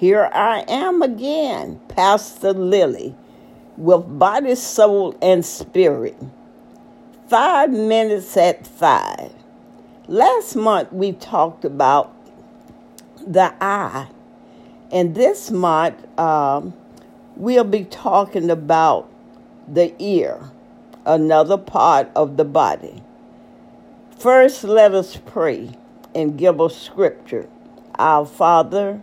Here I am again, Pastor Lillie, with body, soul, and spirit. Five minutes at five. Last month we talked about the eye, and this month um, we'll be talking about the ear, another part of the body. First, let us pray and give a scripture. Our Father,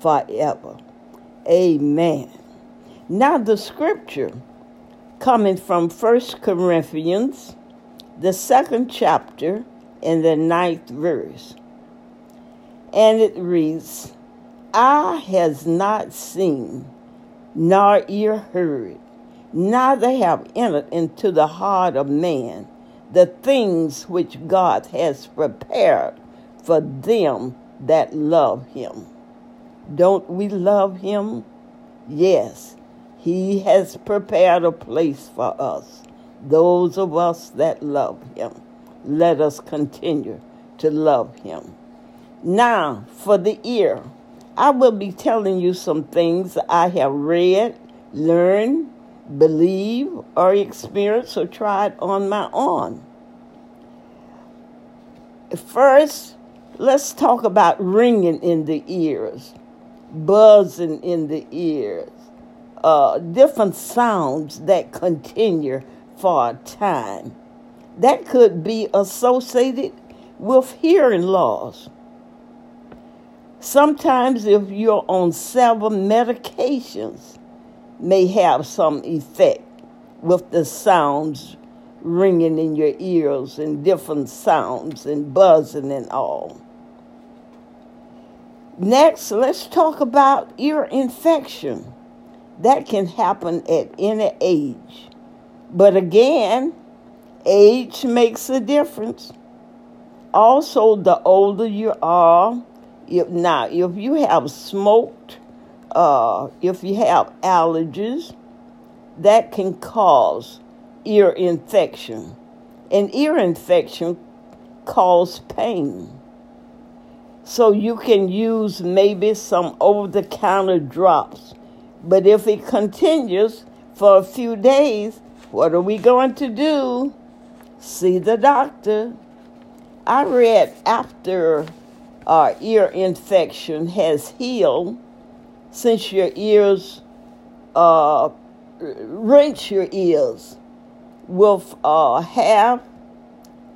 forever. Amen. Now, the scripture coming from First Corinthians, the second chapter, and the ninth verse. And it reads, Eye has not seen, nor ear heard, neither have entered into the heart of man the things which God has prepared for them that love him. Don't we love him? Yes, he has prepared a place for us, those of us that love him. Let us continue to love him. Now, for the ear, I will be telling you some things I have read, learned, believe or experienced or tried on my own. First, let's talk about ringing in the ears, buzzing in the ears, uh, different sounds that continue for a time. That could be associated with hearing loss. Sometimes, if you're on several medications, may have some effect with the sounds ringing in your ears and different sounds and buzzing and all. Next, let's talk about ear infection. That can happen at any age. But again, age makes a difference. Also, the older you are, if now if you have smoked uh, if you have allergies, that can cause ear infection. And ear infection cause pain. So you can use maybe some over the counter drops. But if it continues for a few days, what are we going to do? See the doctor. I read after our ear infection has healed, since your ears, uh, rinse your ears with uh, half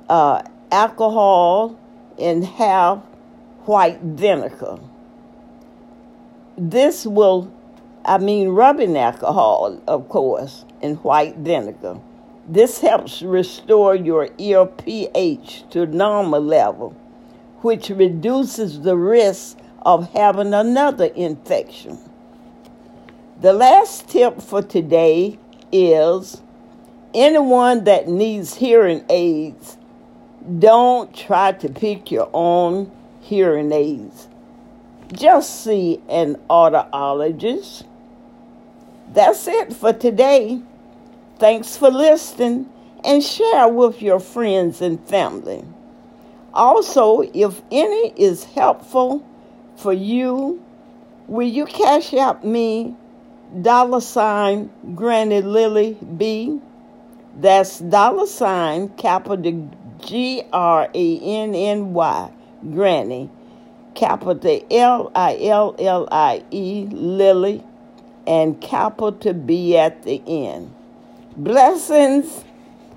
uh, alcohol and half white vinegar. This will, I mean, rubbing alcohol, of course, and white vinegar. This helps restore your ear pH to normal level, which reduces the risk of having another infection. The last tip for today is anyone that needs hearing aids, don't try to pick your own hearing aids. Just see an audiologist. That's it for today. Thanks for listening and share with your friends and family. Also, if any is helpful, for you, will you Cash App me dollar sign Granny Lillie B? That's dollar sign capital G R A N N Y Granny capital L I L L I E Lillie and capital B at the end. Blessings.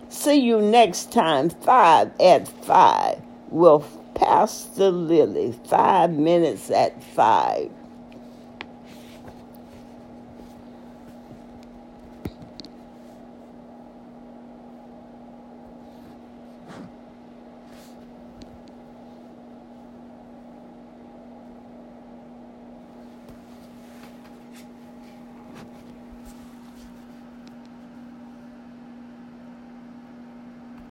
See you next time, 5 at 5 with Pastor Lillie, five minutes at five.